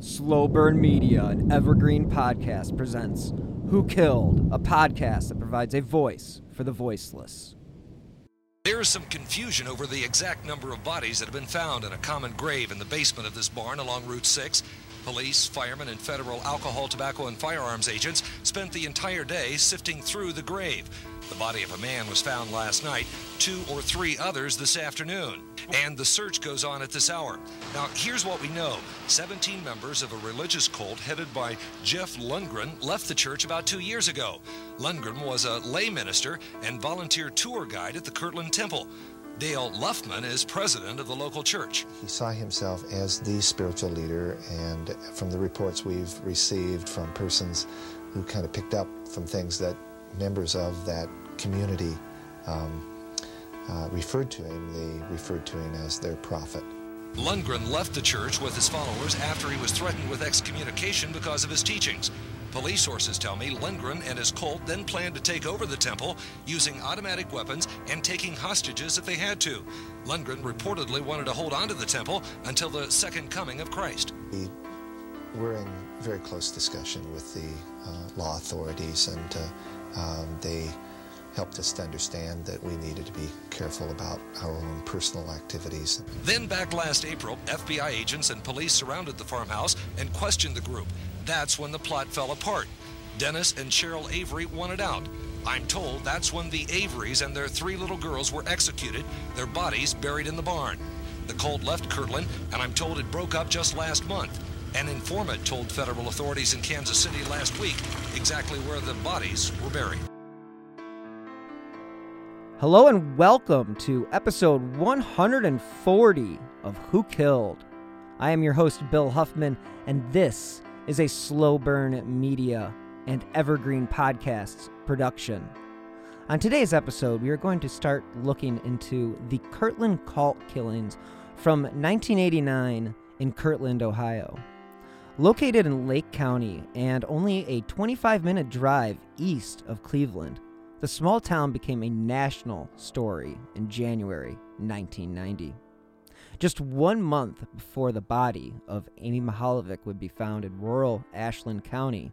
Slow Burn Media, an evergreen podcast, presents Who Killed, a podcast that provides a voice for the voiceless. There is some confusion over the exact number of bodies that have been found in a common grave in the basement of this barn along Route 6. Police, firemen, and federal alcohol, tobacco, and firearms agents spent the entire day sifting through the grave. The body of a man was found last night, two or three others this afternoon, and the search goes on at this hour. Now, here's what we know 17 members of a religious cult headed by Jeff Lundgren left the church about two years ago. Lundgren was a lay minister and volunteer tour guide at the Kirtland Temple. Dale Luffman is president of the local church. He saw himself as the spiritual leader, and from the reports we've received from persons who kind of picked up from things that members of that community um, uh, referred to him, they referred to him as their prophet. Lundgren left the church with his followers after he was threatened with excommunication because of his teachings. Police sources tell me Lundgren and his cult then planned to take over the temple using automatic weapons and taking hostages if they had to. Lundgren reportedly wanted to hold on to the temple until the second coming of Christ. We were in very close discussion with the uh, law authorities, and uh, um, they helped us to understand that we needed to be careful about our own personal activities. Then, back last April, FBI agents and police surrounded the farmhouse and questioned the group. That's when the plot fell apart. Dennis and Cheryl Avery wanted out. I'm told that's when the Averys and their three little girls were executed, their bodies buried in the barn. The cult left Kirtland, and I'm told it broke up just last month. An informant told federal authorities in Kansas City last week exactly where the bodies were buried. Hello and welcome to episode 140 of Who Killed. I am your host, Bill Huffman, and this is a slow burn media and evergreen podcasts production. On today's episode, we are going to start looking into the Kirtland cult killings from 1989 in Kirtland, Ohio. Located in Lake County and only a 25 minute drive east of Cleveland, the small town became a national story in January 1990. Just one month before the body of Amy Mihaljevic would be found in rural Ashland County,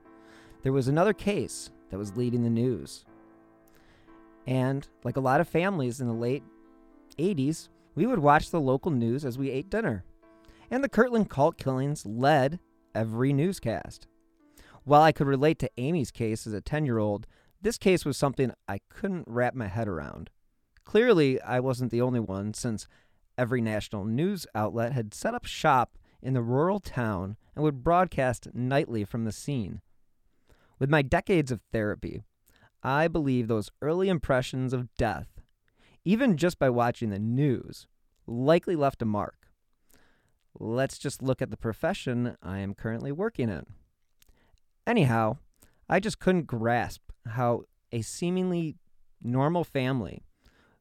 there was another case that was leading the news. And like a lot of families in the late 80s, we would watch the local news as we ate dinner. And the Kirtland cult killings led every newscast. While I could relate to Amy's case as a 10 year old, this case was something I couldn't wrap my head around. Clearly, I wasn't the only one, since every national news outlet had set up shop in the rural town and would broadcast nightly from the scene. With my decades of therapy, I believe those early impressions of death, even just by watching the news, likely left a mark. Let's just look at the profession I am currently working in. Anyhow, I just couldn't grasp how a seemingly normal family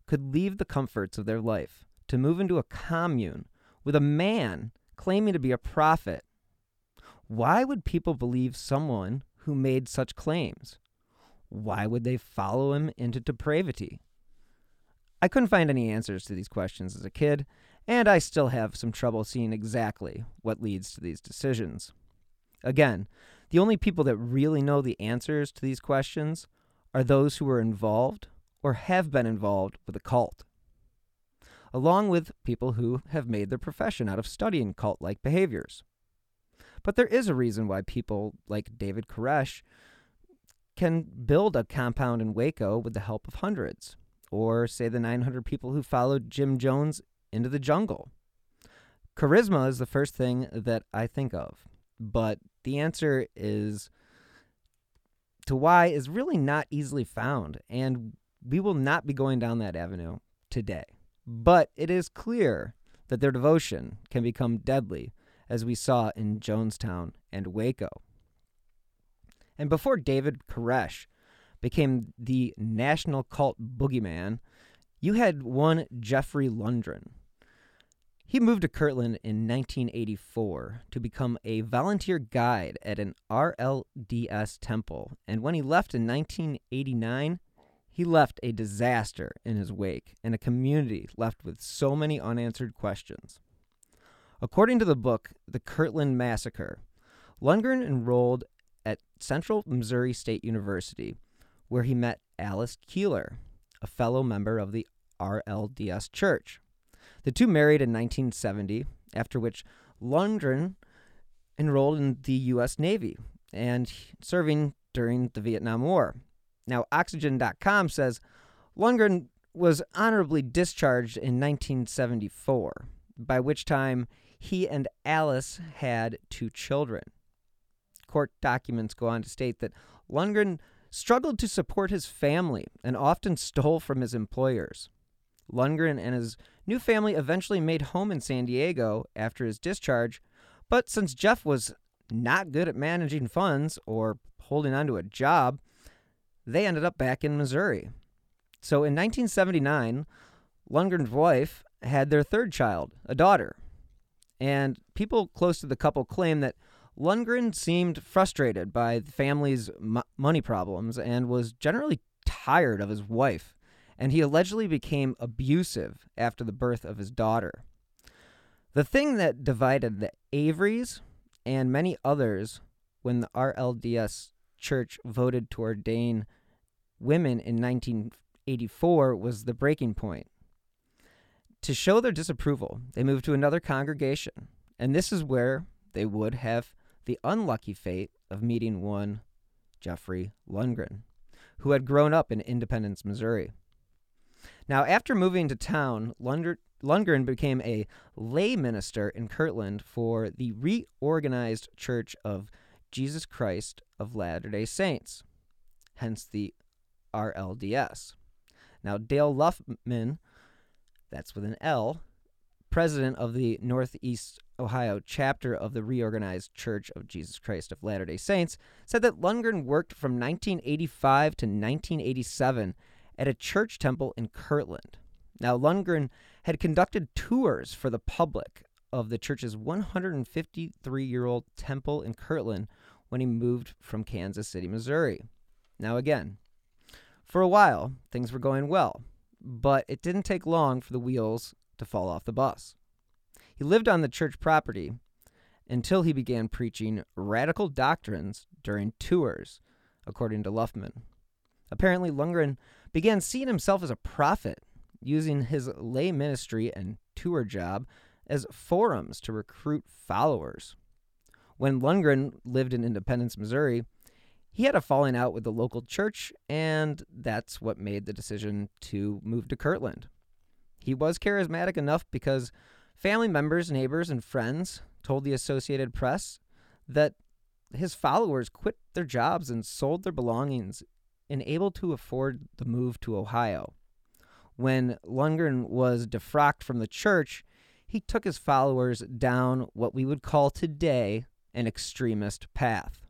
could leave the comforts of their life to move into a commune with a man claiming to be a prophet. Why would people believe someone who made such claims? Why would they follow him into depravity? I couldn't find any answers to these questions as a kid, and I still have some trouble seeing exactly what leads to these decisions. Again, the only people that really know the answers to these questions are those who were involved or have been involved with a cult, along with people who have made their profession out of studying cult like behaviors. But there is a reason why people like David Koresh can build a compound in Waco with the help of hundreds, or say the 900 people who followed Jim Jones into the jungle. Charisma is the first thing that I think of, but the answer is to why is really not easily found, and we will not be going down that avenue today. But it is clear that their devotion can become deadly as we saw in Jonestown and Waco. And before David Koresh became the national cult boogeyman, you had one Jeffrey Lundgren. He moved to Kirtland in 1984 to become a volunteer guide at an RLDS temple, and when he left in 1989, he left a disaster in his wake and a community left with so many unanswered questions. According to the book, The Kirtland Massacre, Lundgren enrolled at Central Missouri State University, where he met Alice Keehler, a fellow member of the RLDS Church. The two married in 1970, after which Lundgren enrolled in the U.S. Navy and serving during the Vietnam War. Now, Oxygen.com says Lundgren was honorably discharged in 1974, by which time he and Alice had two children. Court documents go on to state that Lundgren struggled to support his family and often stole from his employers. Lundgren and his new family eventually made home in San Diego after his discharge, but since Jeff was not good at managing funds or holding on to a job, they ended up back in Missouri. So in 1979, Lundgren's wife had their third child, a daughter. And people close to the couple claim that Lundgren seemed frustrated by the family's money problems and was generally tired of his wife, and he allegedly became abusive after the birth of his daughter. The thing that divided the Averys and many others when the RLDS church voted to ordain women in 1984 was the breaking point. To show their disapproval, they moved to another congregation, and this is where they would have the unlucky fate of meeting one Jeffrey Lundgren, who had grown up in Independence, Missouri. Now, after moving to town, Lundgren became a lay minister in Kirtland for the reorganized Church of Jesus Christ of Latter day Saints, hence the RLDS. Now, Dale Luffman, that's with an L, president of the Northeast Ohio chapter of the Reorganized Church of Jesus Christ of Latter day Saints, said that Lundgren worked from 1985 to 1987 at a church temple in Kirtland. Now, Lundgren had conducted tours for the public of the church's 153 year old temple in Kirtland when he moved from Kansas City, Missouri. Now, again, for a while, things were going well, but it didn't take long for the wheels to fall off the bus. He lived on the church property until he began preaching radical doctrines during tours, according to Luffman. Apparently, Lundgren began seeing himself as a prophet, using his lay ministry and tour job as forums to recruit followers. When Lundgren lived in Independence, Missouri, he had a falling out with the local church, and that's what made the decision to move to Kirtland. He was charismatic enough because family members, neighbors, and friends told the Associated Press that his followers quit their jobs and sold their belongings and able to afford the move to Ohio. When Lundgren was defrocked from the church, he took his followers down what we would call today an extremist path.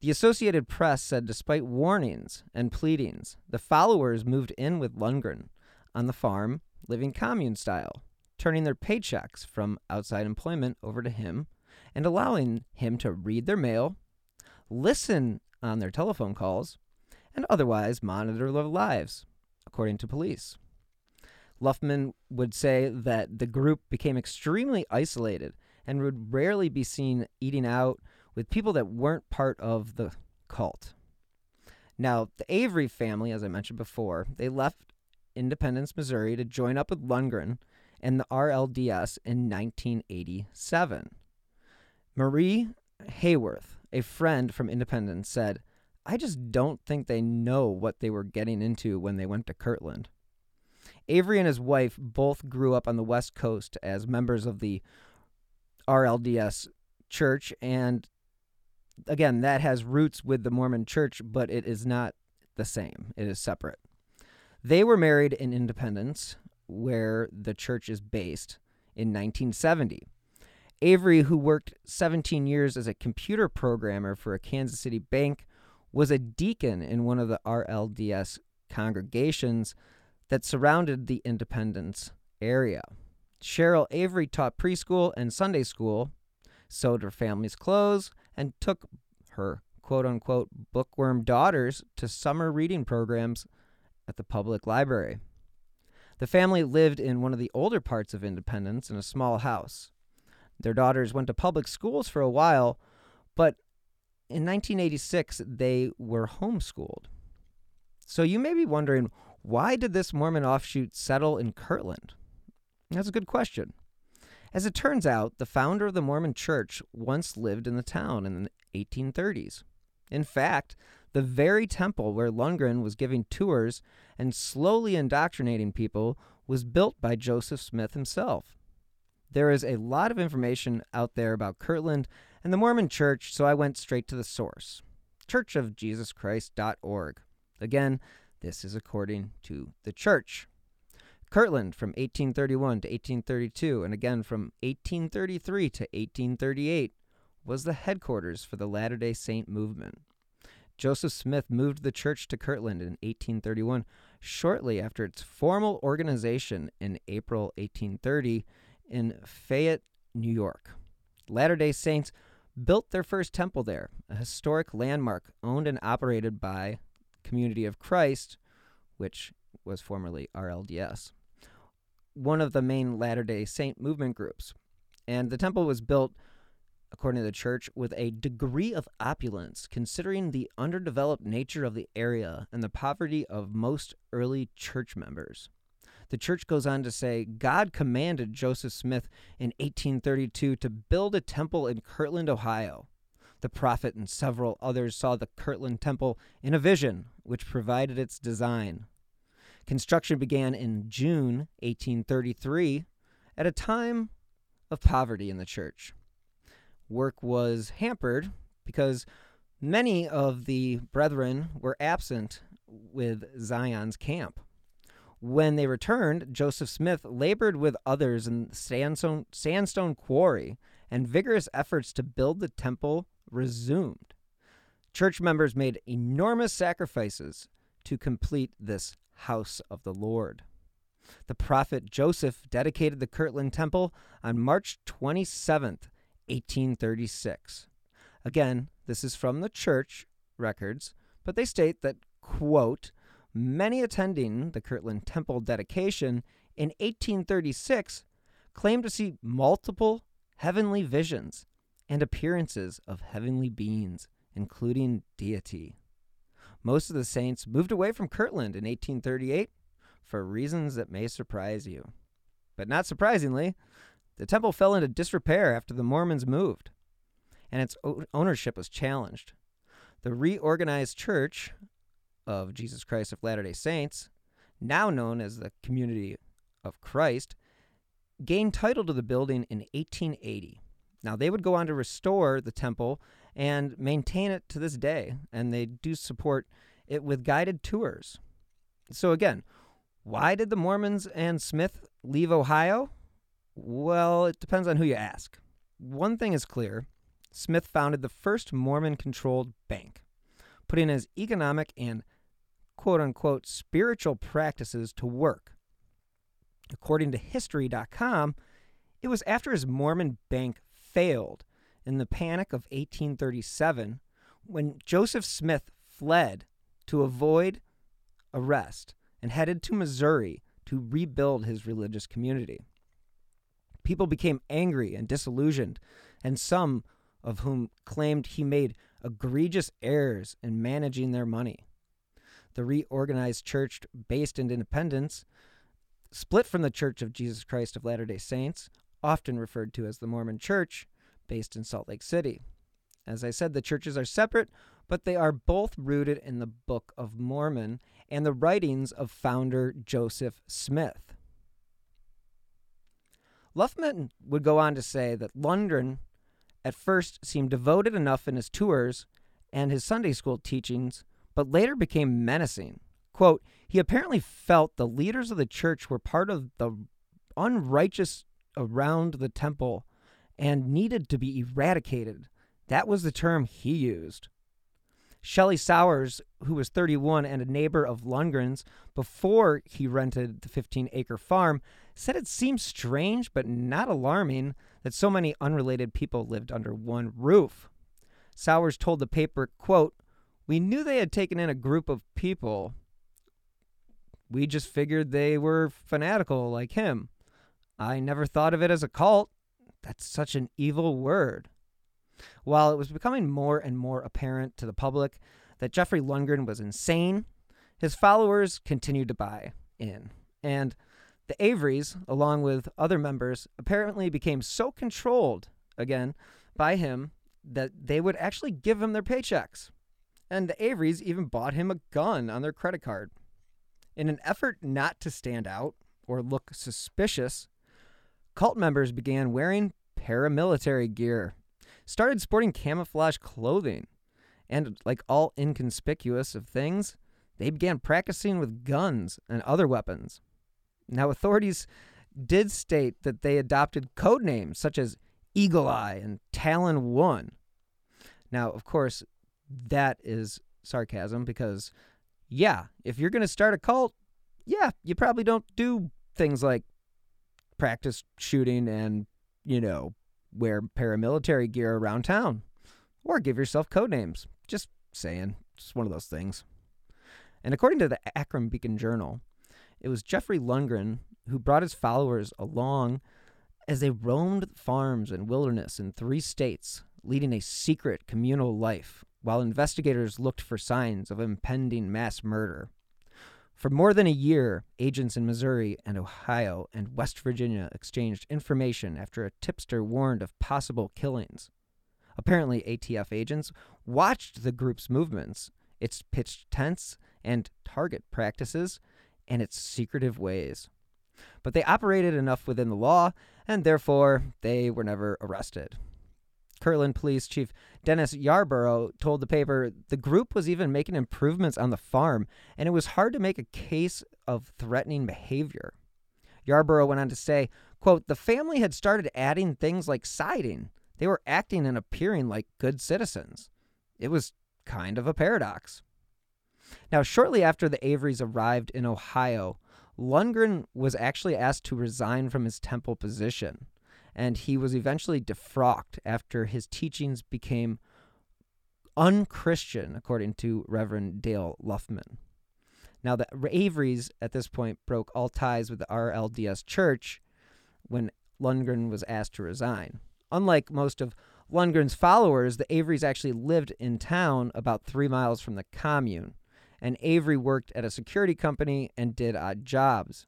The Associated Press said despite warnings and pleadings, the followers moved in with Lundgren on the farm, living commune style, turning their paychecks from outside employment over to him and allowing him to read their mail, listen on their telephone calls, and otherwise monitor their lives, according to police. Luffman would say that the group became extremely isolated and would rarely be seen eating out with people that weren't part of the cult. Now, the Avery family, as I mentioned before, they left Independence, Missouri to join up with Lundgren and the RLDS in 1987. Marie Hayworth, a friend from Independence, said, I just don't think they know what they were getting into when they went to Kirtland. Avery and his wife both grew up on the West Coast as members of the RLDS church, and again, that has roots with the Mormon church, but it is not the same. It is separate. They were married in Independence, where the church is based, in 1970. Avery, who worked 17 years as a computer programmer for a Kansas City bank, was a deacon in one of the RLDS congregations that surrounded the Independence area. Cheryl Avery taught preschool and Sunday school, sewed her family's clothes, and took her quote unquote bookworm daughters to summer reading programs at the public library. The family lived in one of the older parts of Independence in a small house. Their daughters went to public schools for a while, but in 1986 they were homeschooled. So you may be wondering why did this Mormon offshoot settle in Kirtland? That's a good question. As it turns out, the founder of the Mormon Church once lived in the town in the 1830s. In fact, the very temple where Lundgren was giving tours and slowly indoctrinating people was built by Joseph Smith himself. There is a lot of information out there about Kirtland and the Mormon Church, so I went straight to the source churchofjesuschrist.org. Again, this is according to the church. Kirtland from 1831 to 1832, and again from 1833 to 1838, was the headquarters for the Latter day Saint movement. Joseph Smith moved the church to Kirtland in 1831, shortly after its formal organization in April 1830 in Fayette, New York. Latter day Saints built their first temple there, a historic landmark owned and operated by Community of Christ, which was formerly RLDS, one of the main Latter day Saint movement groups. And the temple was built, according to the church, with a degree of opulence, considering the underdeveloped nature of the area and the poverty of most early church members. The church goes on to say God commanded Joseph Smith in 1832 to build a temple in Kirtland, Ohio. The prophet and several others saw the Kirtland Temple in a vision, which provided its design. Construction began in June 1833 at a time of poverty in the church. Work was hampered because many of the brethren were absent with Zion's camp. When they returned, Joseph Smith labored with others in the sandstone, sandstone quarry, and vigorous efforts to build the temple resumed. Church members made enormous sacrifices to complete this house of the Lord. The prophet Joseph dedicated the Kirtland Temple on March 27th, 1836. Again, this is from the church records, but they state that, quote, Many attending the Kirtland Temple dedication in 1836 claimed to see multiple heavenly visions and appearances of heavenly beings, including deity. Most of the saints moved away from Kirtland in 1838 for reasons that may surprise you. But not surprisingly, the temple fell into disrepair after the Mormons moved, and its ownership was challenged. The reorganized church of Jesus Christ of Latter day Saints, now known as the Community of Christ, gained title to the building in 1880. Now, they would go on to restore the temple and maintain it to this day, and they do support it with guided tours. So, again, why did the Mormons and Smith leave Ohio? Well, it depends on who you ask. One thing is clear Smith founded the first Mormon controlled bank, putting his economic and quote unquote spiritual practices to work. According to History.com, it was after his Mormon bank failed in the Panic of 1837 when Joseph Smith fled to avoid arrest and headed to Missouri to rebuild his religious community. People became angry and disillusioned, and some of whom claimed he made egregious errors in managing their money the reorganized church based in Independence, split from the Church of Jesus Christ of Latter day Saints, often referred to as the Mormon Church, based in Salt Lake City. As I said, the churches are separate, but they are both rooted in the Book of Mormon and the writings of founder Joseph Smith. Luffman would go on to say that Lundgren at first seemed devoted enough in his tours and his Sunday school teachings but later became menacing. Quote, he apparently felt the leaders of the church were part of the unrighteous around the temple and needed to be eradicated. That was the term he used. Shelley Sowers, who was 31 and a neighbor of Lundgren's before he rented the 15 acre farm, said it seemed strange but not alarming that so many unrelated people lived under one roof. Sowers told the paper, quote, We knew they had taken in a group of people. We just figured they were fanatical like him. I never thought of it as a cult. That's such an evil word. While it was becoming more and more apparent to the public that Jeffrey Lundgren was insane, his followers continued to buy in. And the Averys, along with other members, apparently became so controlled, again, by him that they would actually give him their paychecks. And the Averys even bought him a gun on their credit card. In an effort not to stand out or look suspicious, cult members began wearing paramilitary gear started sporting camouflage clothing. And like all inconspicuous of things, they began practicing with guns and other weapons. Now, authorities did state that they adopted code names such as Eagle Eye and Talon One. Now, of course, that is sarcasm because, yeah, if you're going to start a cult, yeah, you probably don't do things like practice shooting and, you know, wear paramilitary gear around town or give yourself code names. Just saying. Just one of those things. And according to the Akron Beacon Journal, it was Jeffrey Lundgren who brought his followers along as they roamed farms and wilderness in three states, leading a secret communal life while investigators looked for signs of impending mass murder. For more than a year, agents in Missouri and Ohio and West Virginia exchanged information after a tipster warned of possible killings. Apparently, ATF agents watched the group's movements, its pitched tents and target practices, and its secretive ways. But they operated enough within the law, and therefore they were never arrested. Kirtland Police Chief Dennis Yarborough told the paper the group was even making improvements on the farm, and it was hard to make a case of threatening behavior. Yarborough went on to say, quote, The family had started adding things like siding. They were acting and appearing like good citizens. It was kind of a paradox. Now, shortly after the Averys arrived in Ohio, Lundgren was actually asked to resign from his temple position and he was eventually defrocked after his teachings became unchristian, according to Reverend Dale Luffman. Now, the Averys at this point broke all ties with the RLDS Church when Lundgren was asked to resign. Unlike most of Lundgren's followers, the Averys actually lived in town about three miles from the commune, and Avery worked at a security company and did odd jobs.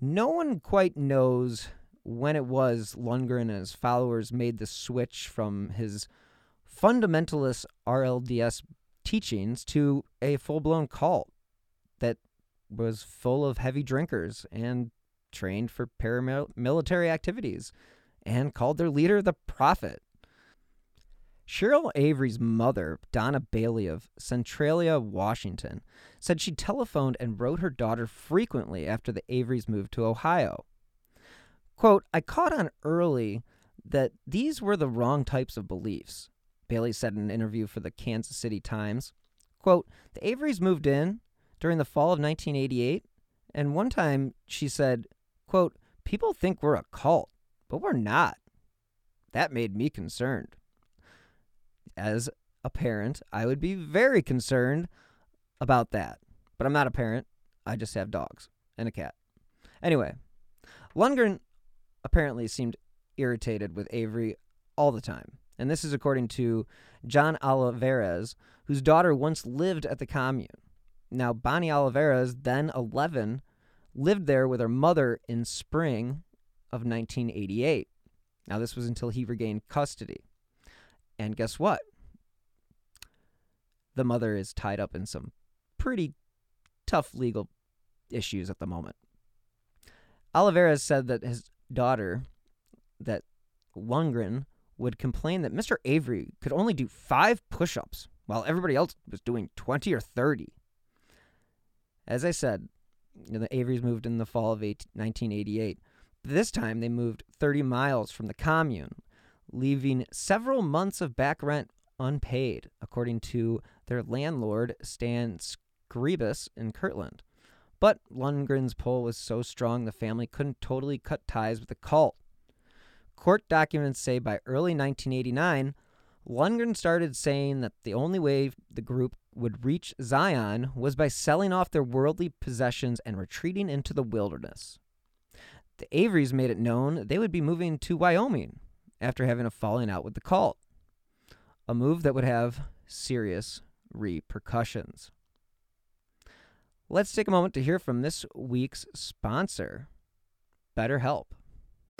No one quite knows when it was Lundgren and his followers made the switch from his fundamentalist RLDS teachings to a full blown cult that was full of heavy drinkers and trained for paramilitary activities and called their leader the Prophet. Cheryl Avery's mother, Donna Bailey of Centralia, Washington, said she telephoned and wrote her daughter frequently after the Averys moved to Ohio. Quote, I caught on early that these were the wrong types of beliefs, Bailey said in an interview for the Kansas City Times. Quote, the Averys moved in during the fall of 1988, and one time she said, quote, people think we're a cult, but we're not. That made me concerned. As a parent, I would be very concerned about that. But I'm not a parent. I just have dogs and a cat. Anyway, Lundgren apparently seemed irritated with Avery all the time. And this is according to John Olivares, whose daughter once lived at the commune. Now, Bonnie Olivares, then 11, lived there with her mother in spring of 1988. Now, this was until he regained custody. And guess what? The mother is tied up in some pretty tough legal issues at the moment. Olivares said that his daughter that Lundgren would complain that Mr. Avery could only do five push ups while everybody else was doing 20 or 30. As I said, you know, the Averys moved in the fall of 1988, This time they moved 30 miles from the commune, leaving several months of back rent unpaid, according to their landlord, Stan Scribus in Kirtland. But Lundgren's pull was so strong the family couldn't totally cut ties with the cult. Court documents say by early 1989, Lundgren started saying that the only way the group would reach Zion was by selling off their worldly possessions and retreating into the wilderness. The Averys made it known they would be moving to Wyoming after having a falling out with the cult, a move that would have serious repercussions. Let's take a moment to hear from this week's sponsor, BetterHelp.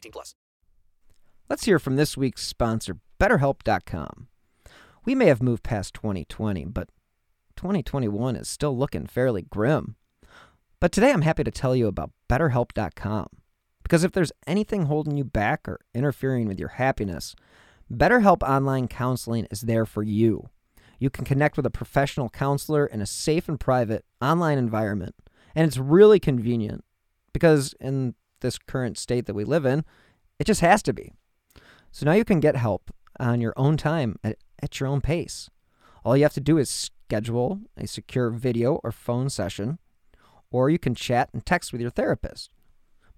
18 plus. Let's hear from this week's sponsor, BetterHelp.com. We may have moved past 2020, but 2021 is still looking fairly grim. But today I'm happy to tell you about BetterHelp.com. Because if there's anything holding you back or interfering with your happiness, BetterHelp Online Counseling is there for you. You can connect with a professional counselor in a safe and private online environment, and it's really convenient because in this current state that we live in, it just has to be. So now you can get help on your own time at, at your own pace. All you have to do is schedule a secure video or phone session, or you can chat and text with your therapist.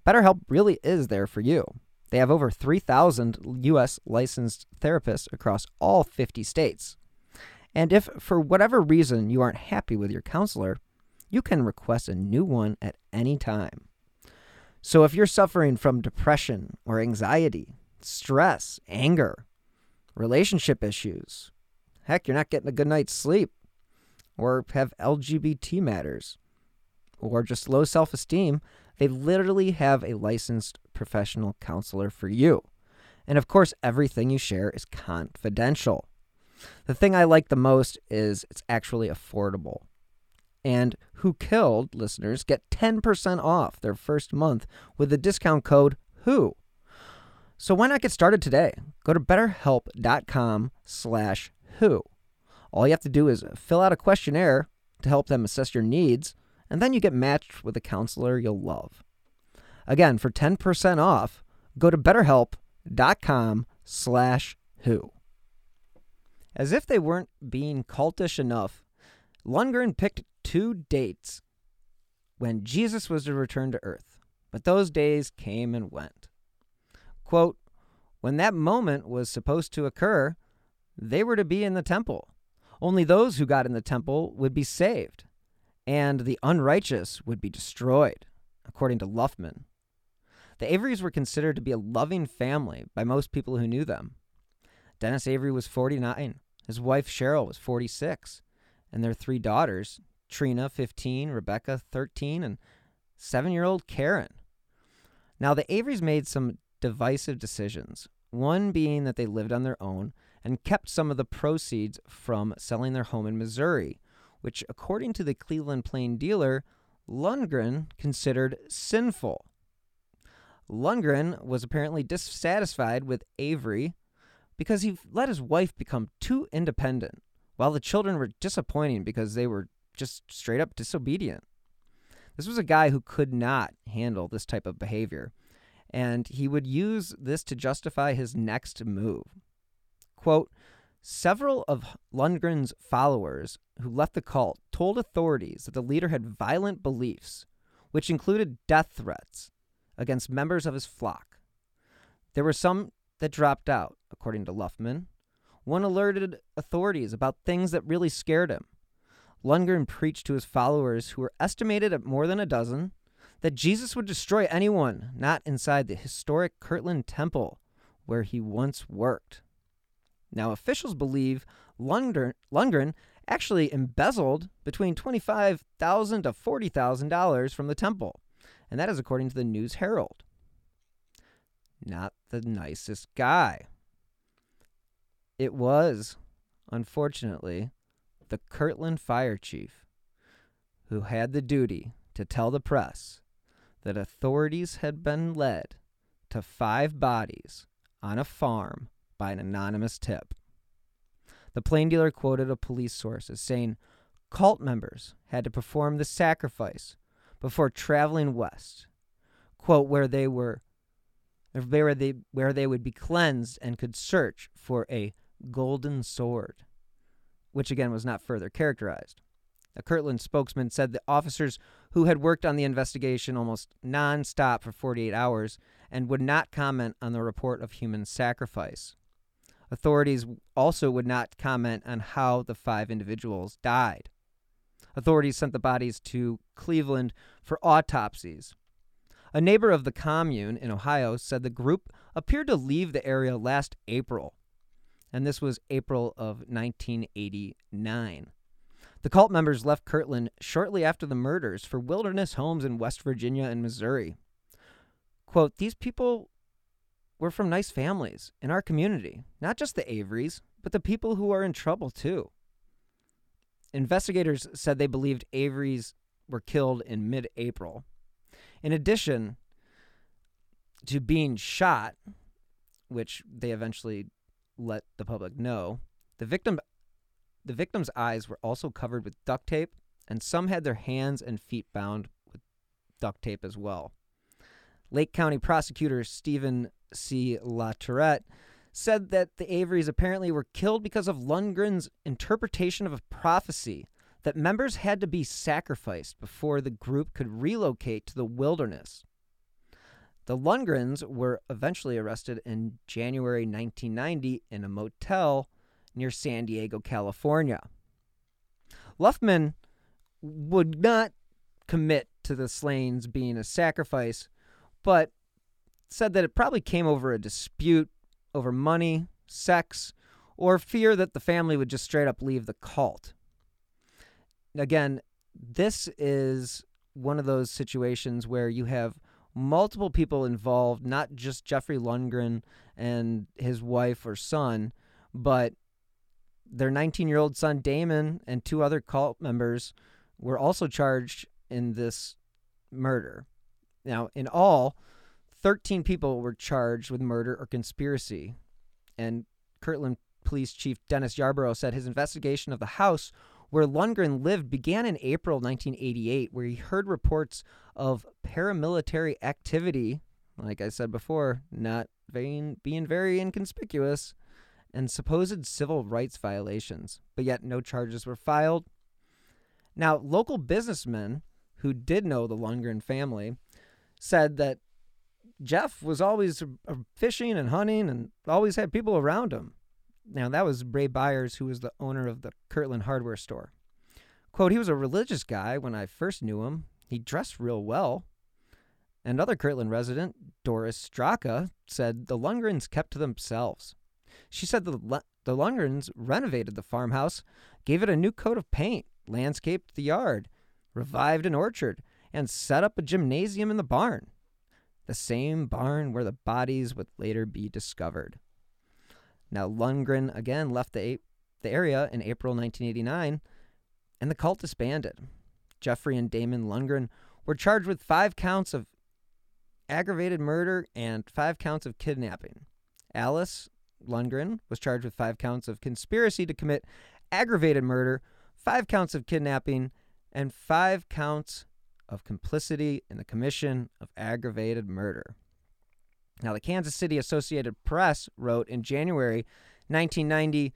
BetterHelp really is there for you. They have over 3,000 U.S. licensed therapists across all 50 states. And if for whatever reason you aren't happy with your counselor, you can request a new one at any time. So if you're suffering from depression or anxiety, stress, anger, relationship issues, heck, you're not getting a good night's sleep, or have LGBT matters, or just low self esteem, they literally have a licensed professional counselor for you. And of course, everything you share is confidential. The thing I like the most is it's actually affordable. And Who Killed listeners get 10% off their first month with the discount code WHO. So why not get started today? Go to betterhelp.com slash who. All you have to do is fill out a questionnaire to help them assess your needs, and then you get matched with a counselor you'll love. Again, for 10% off, go to betterhelp.com slash who. As if they weren't being cultish enough, Lundgren picked two dates when Jesus was to return to earth, but those days came and went. Quote, when that moment was supposed to occur, they were to be in the temple. Only those who got in the temple would be saved, and the unrighteous would be destroyed, according to Luffman. The Averys were considered to be a loving family by most people who knew them. Dennis Avery was 49, his wife Cheryl was 46, and their three daughters, Trina, 15, Rebecca, 13, and seven year old Karen. Now, the Averys made some divisive decisions, one being that they lived on their own and kept some of the proceeds from selling their home in Missouri, which, according to the Cleveland Plain dealer, Lundgren considered sinful. Lundgren was apparently dissatisfied with Avery because he let his wife become too independent, while the children were disappointing because they were just straight up disobedient. This was a guy who could not handle this type of behavior, and he would use this to justify his next move. Quote, Several of Lundgren's followers who left the cult told authorities that the leader had violent beliefs, which included death threats against members of his flock. There were some that dropped out, according to Luffman. One alerted authorities about things that really scared him. Lundgren preached to his followers, who were estimated at more than a dozen, that Jesus would destroy anyone not inside the historic Kirtland Temple where he once worked. Now, officials believe Lundgren, Lundgren actually embezzled between 25,000 to $40,000 from the temple and that is according to the News Herald. not the nicest guy. It was, unfortunately, the Kirtland fire chief who had the duty to tell the press that authorities had been led to five bodies on a farm by an anonymous tip. The plain dealer quoted a police source as saying cult members had to perform the sacrifice before traveling west, quote, where they were where they where they would be cleansed and could search for a golden sword, which again was not further characterized. A Kirtland spokesman said the officers who had worked on the investigation almost nonstop for 48 hours and would not comment on the report of human sacrifice. Authorities also would not comment on how the five individuals died. Authorities sent the bodies to Cleveland for autopsies. A neighbor of the commune in Ohio said the group appeared to leave the area last April, and this was April of 1989. The cult members left Kirtland shortly after the murders for wilderness homes in West Virginia and Missouri. Quote, These people were from nice families in our community, not just the Averys, but the people who are in trouble too. Investigators said they believed Averys were killed in mid April. In addition to being shot, which they eventually let the public know, the victim the victim's eyes were also covered with duct tape, and some had their hands and feet bound with duct tape as well. Lake County prosecutor Steven C. LaTourette said that the Averys apparently were killed because of Lundgren's interpretation of a prophecy that members had to be sacrificed before the group could relocate to the wilderness. The Lundgrens were eventually arrested in January 1990 in a motel near San Diego, California. Luffman would not commit to the Slanes being a sacrifice, but said that it probably came over a dispute over money, sex, or fear that the family would just straight up leave the cult. Again, this is one of those situations where you have multiple people involved, not just Jeffrey Lundgren and his wife or son, but their 19 year old son Damon and two other cult members were also charged in this murder. Now, in all, 13 people were charged with murder or conspiracy. And Kirtland Police Chief Dennis Yarborough said his investigation of the house where Lundgren lived began in April 1988, where he heard reports of paramilitary activity, like I said before, not being, being very inconspicuous, and supposed civil rights violations, but yet no charges were filed. Now, local businessmen who did know the Lundgren family said that Jeff was always uh, uh, fishing and hunting and always had people around him. Now, that was Ray Byers, who was the owner of the Kirtland hardware store. Quote, he was a religious guy when I first knew him. He dressed real well. Another Kirtland resident, Doris Straka, said the Lundgrens kept to themselves. She said the, the Lundgrens renovated the farmhouse, gave it a new coat of paint, landscaped the yard, revived an orchard, and set up a gymnasium in the barn. The same barn where the bodies would later be discovered. Now, Lundgren again left the, the area in April 1989, and the cult disbanded. Jeffrey and Damon Lundgren were charged with five counts of aggravated murder and five counts of kidnapping. Alice Lundgren was charged with five counts of conspiracy to commit aggravated murder, five counts of kidnapping, and five counts of complicity in the commission of aggravated murder. Now, the Kansas City Associated Press wrote in January 1990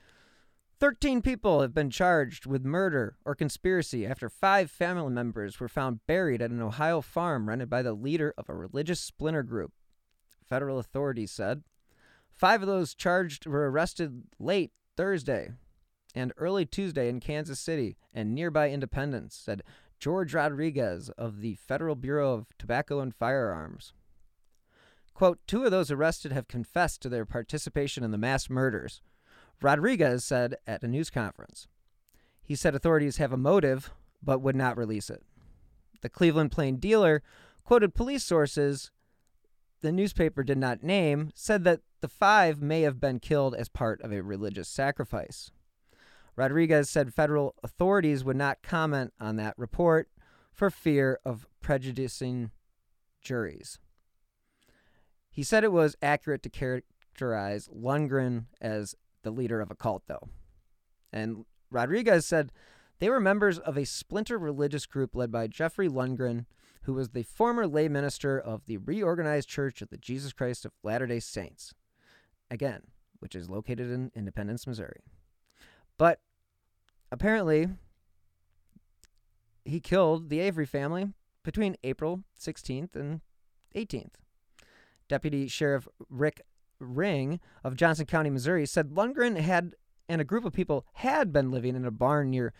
13 people have been charged with murder or conspiracy after five family members were found buried at an Ohio farm rented by the leader of a religious splinter group, federal authorities said. Five of those charged were arrested late Thursday and early Tuesday in Kansas City and nearby Independence, said George Rodriguez of the Federal Bureau of Tobacco and Firearms. Quote, two of those arrested have confessed to their participation in the mass murders, Rodriguez said at a news conference. He said authorities have a motive, but would not release it. The Cleveland Plain dealer quoted police sources the newspaper did not name, said that the five may have been killed as part of a religious sacrifice. Rodriguez said federal authorities would not comment on that report for fear of prejudicing juries. He said it was accurate to characterize Lundgren as the leader of a cult, though. And Rodriguez said they were members of a splinter religious group led by Jeffrey Lundgren, who was the former lay minister of the Reorganized Church of the Jesus Christ of Latter day Saints, again, which is located in Independence, Missouri. But apparently, he killed the Avery family between April 16th and 18th. Deputy Sheriff Rick Ring of Johnson County, Missouri, said Lundgren had and a group of people had been living in a barn near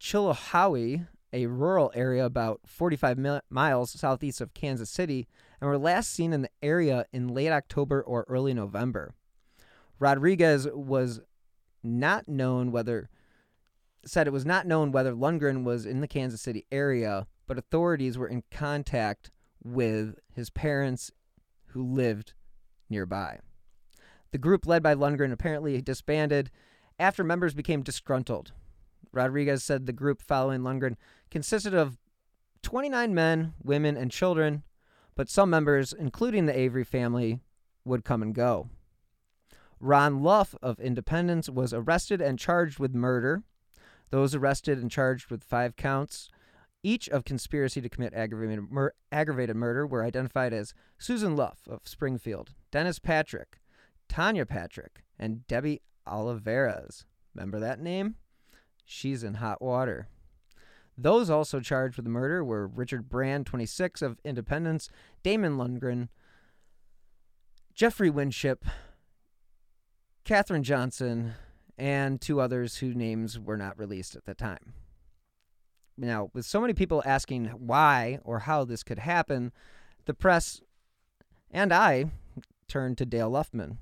Chilhowee, a rural area about 45 mi- miles southeast of Kansas City, and were last seen in the area in late October or early November. Rodriguez was not known whether said it was not known whether Lundgren was in the Kansas City area, but authorities were in contact with his parents who lived nearby. The group led by Lundgren apparently disbanded after members became disgruntled. Rodriguez said the group following Lundgren consisted of 29 men, women, and children, but some members, including the Avery family, would come and go. Ron Luff of Independence was arrested and charged with murder. Those arrested and charged with five counts, each of conspiracy to commit aggravated, mur- aggravated murder, were identified as Susan Luff of Springfield, Dennis Patrick, Tanya Patrick, and Debbie Olivarez. Remember that name? She's in hot water. Those also charged with the murder were Richard Brand, 26, of Independence, Damon Lundgren, Jeffrey Winship, Katherine Johnson, and two others whose names were not released at the time. Now, with so many people asking why or how this could happen, the press and I turned to Dale Luffman.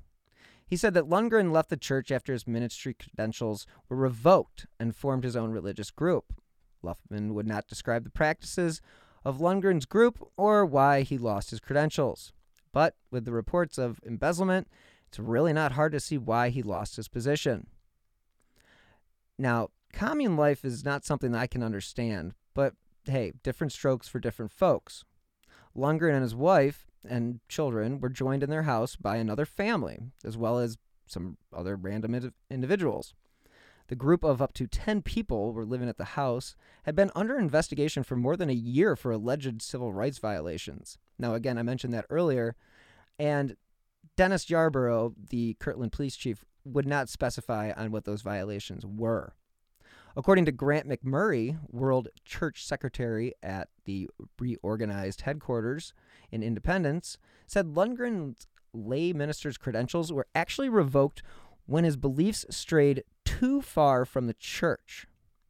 He said that Lundgren left the church after his ministry credentials were revoked and formed his own religious group. Luffman would not describe the practices of Lundgren's group or why he lost his credentials. But with the reports of embezzlement, it's really not hard to see why he lost his position. Now, commune life is not something that I can understand, but hey, different strokes for different folks. Lundgren and his wife and children were joined in their house by another family, as well as some other random ind- individuals. The group of up to 10 people were living at the house had been under investigation for more than a year for alleged civil rights violations. Now, again, I mentioned that earlier, and Dennis Yarborough, the Kirtland police chief, would not specify on what those violations were. According to Grant McMurray, World Church Secretary at the reorganized headquarters in Independence, said Lundgren's lay minister's credentials were actually revoked when his beliefs strayed too far from the church.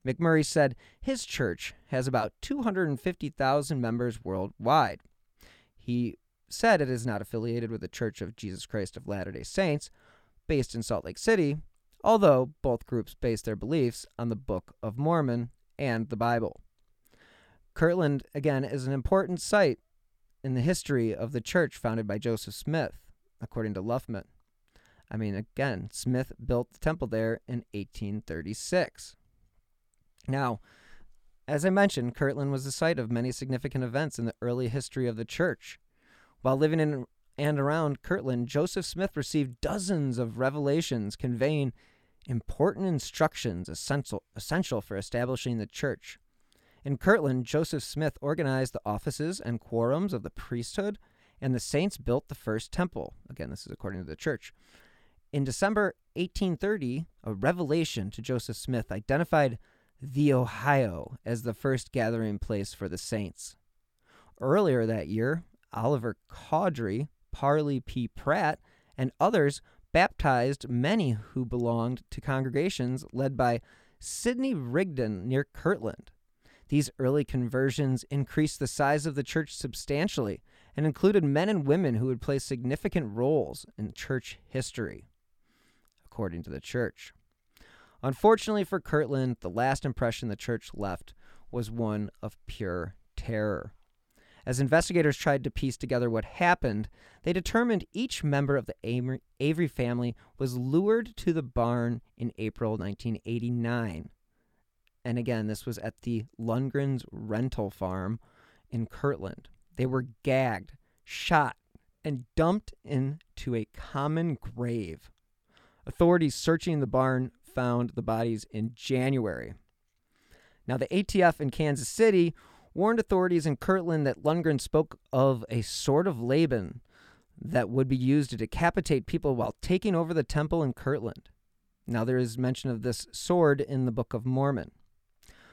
McMurray said his church has about 250,000 members worldwide. He said it is not affiliated with the Church of Jesus Christ of Latter day Saints, based in Salt Lake City, although both groups base their beliefs on the Book of Mormon and the Bible. Kirtland, again, is an important site in the history of the church founded by Joseph Smith, according to Luffman. I mean, again, Smith built the temple there in 1836. Now, as I mentioned, Kirtland was the site of many significant events in the early history of the church. While living in and around Kirtland, Joseph Smith received dozens of revelations conveying important instructions essential, essential for establishing the church. In Kirtland, Joseph Smith organized the offices and quorums of the priesthood, and the saints built the first temple. Again, this is according to the church. In December 1830, a revelation to Joseph Smith identified the Ohio as the first gathering place for the saints. Earlier that year, Oliver Cowdery, Parley P. Pratt, and others baptized many who belonged to congregations led by Sidney Rigdon near Kirtland. These early conversions increased the size of the church substantially and included men and women who would play significant roles in church history, according to the church. Unfortunately for Kirtland, the last impression the church left was one of pure terror. As investigators tried to piece together what happened, they determined each member of the Avery family was lured to the barn in April 1989. And again, this was at the Lundgren's rental farm in Kirtland. They were gagged, shot, and dumped into a common grave. Authorities searching the barn found the bodies in January. Now, the ATF in Kansas City warned authorities in Kirtland that Lundgren spoke of a sword of Laban that would be used to decapitate people while taking over the temple in Kirtland. Now, there is mention of this sword in the Book of Mormon.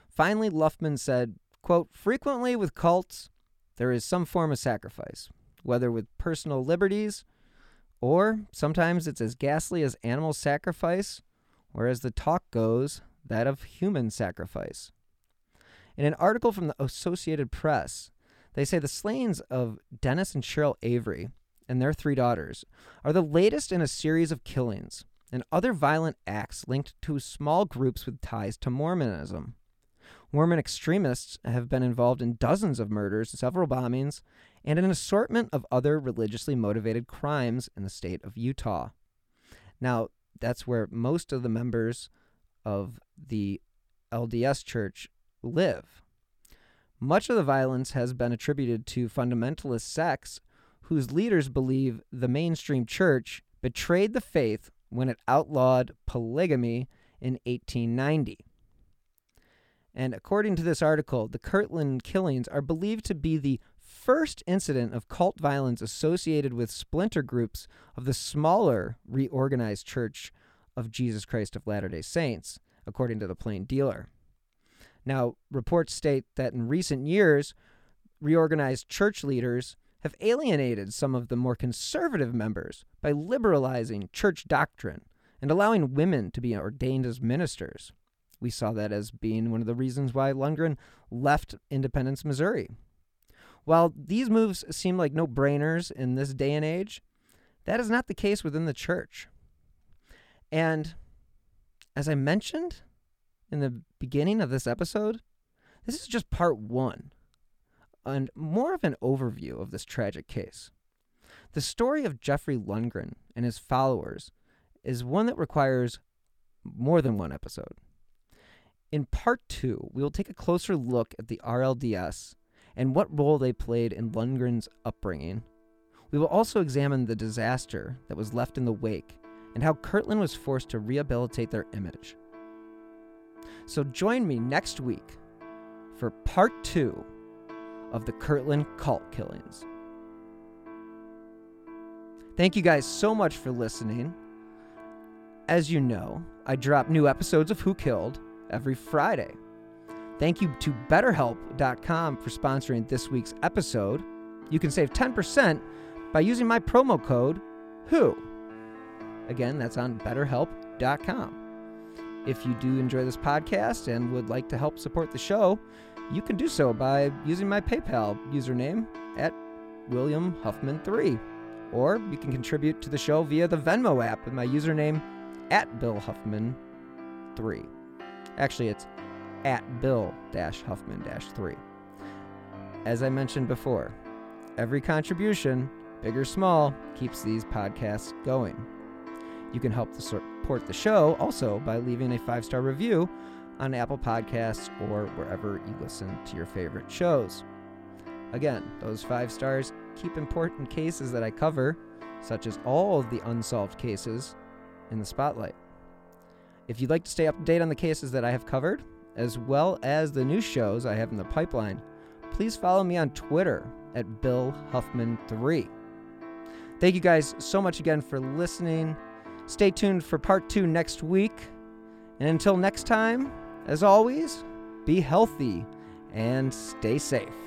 Finally, Luffman said, quote, Frequently with cults, there is some form of sacrifice, whether with personal liberties or sometimes it's as ghastly as animal sacrifice, or as the talk goes, that of human sacrifice. In an article from the Associated Press, they say the slayings of Dennis and Cheryl Avery and their three daughters are the latest in a series of killings and other violent acts linked to small groups with ties to Mormonism. Mormon extremists have been involved in dozens of murders, several bombings, and an assortment of other religiously motivated crimes in the state of Utah. Now, that's where most of the members of the LDS Church live. Much of the violence has been attributed to fundamentalist sects whose leaders believe the mainstream church betrayed the faith when it outlawed polygamy in 1890. And according to this article, the Kirtland killings are believed to be the first incident of cult violence associated with splinter groups of the smaller reorganized Church of Jesus Christ of Latter day Saints, according to the Plain Dealer. Now, reports state that in recent years, reorganized church leaders have alienated some of the more conservative members by liberalizing church doctrine and allowing women to be ordained as ministers. We saw that as being one of the reasons why Lundgren left Independence, Missouri. While these moves seem like no brainers in this day and age, that is not the case within the church. And as I mentioned in the beginning of this episode, this is just part one and more of an overview of this tragic case. The story of Jeffrey Lundgren and his followers is one that requires more than one episode. In part two, we will take a closer look at the RLDS and what role they played in Lundgren's upbringing. We will also examine the disaster that was left in the wake and how Kirtland was forced to rehabilitate their image. So join me next week for part two of the Kirtland cult killings. Thank you guys so much for listening. As you know, I drop new episodes of Who Killed every Friday. Thank you to BetterHelp.com for sponsoring this week's episode. You can save 10% by using my promo code WHO. Again, that's on BetterHelp.com. If you do enjoy this podcast and would like to help support the show, you can do so by using my PayPal username at William Huffman3. Or you can contribute to the show via the Venmo app with my username at Bill Huffman3. Actually, it's at Bill Huffman 3. As I mentioned before, every contribution, big or small, keeps these podcasts going. You can help support the show also by leaving a five star review on Apple Podcasts or wherever you listen to your favorite shows. Again, those five stars keep important cases that I cover, such as all of the unsolved cases, in the spotlight. If you'd like to stay up to date on the cases that I have covered, as well as the new shows I have in the pipeline, please follow me on Twitter at Bill Huffman3. Thank you guys so much again for listening. Stay tuned for part two next week. And until next time, as always, be healthy and stay safe.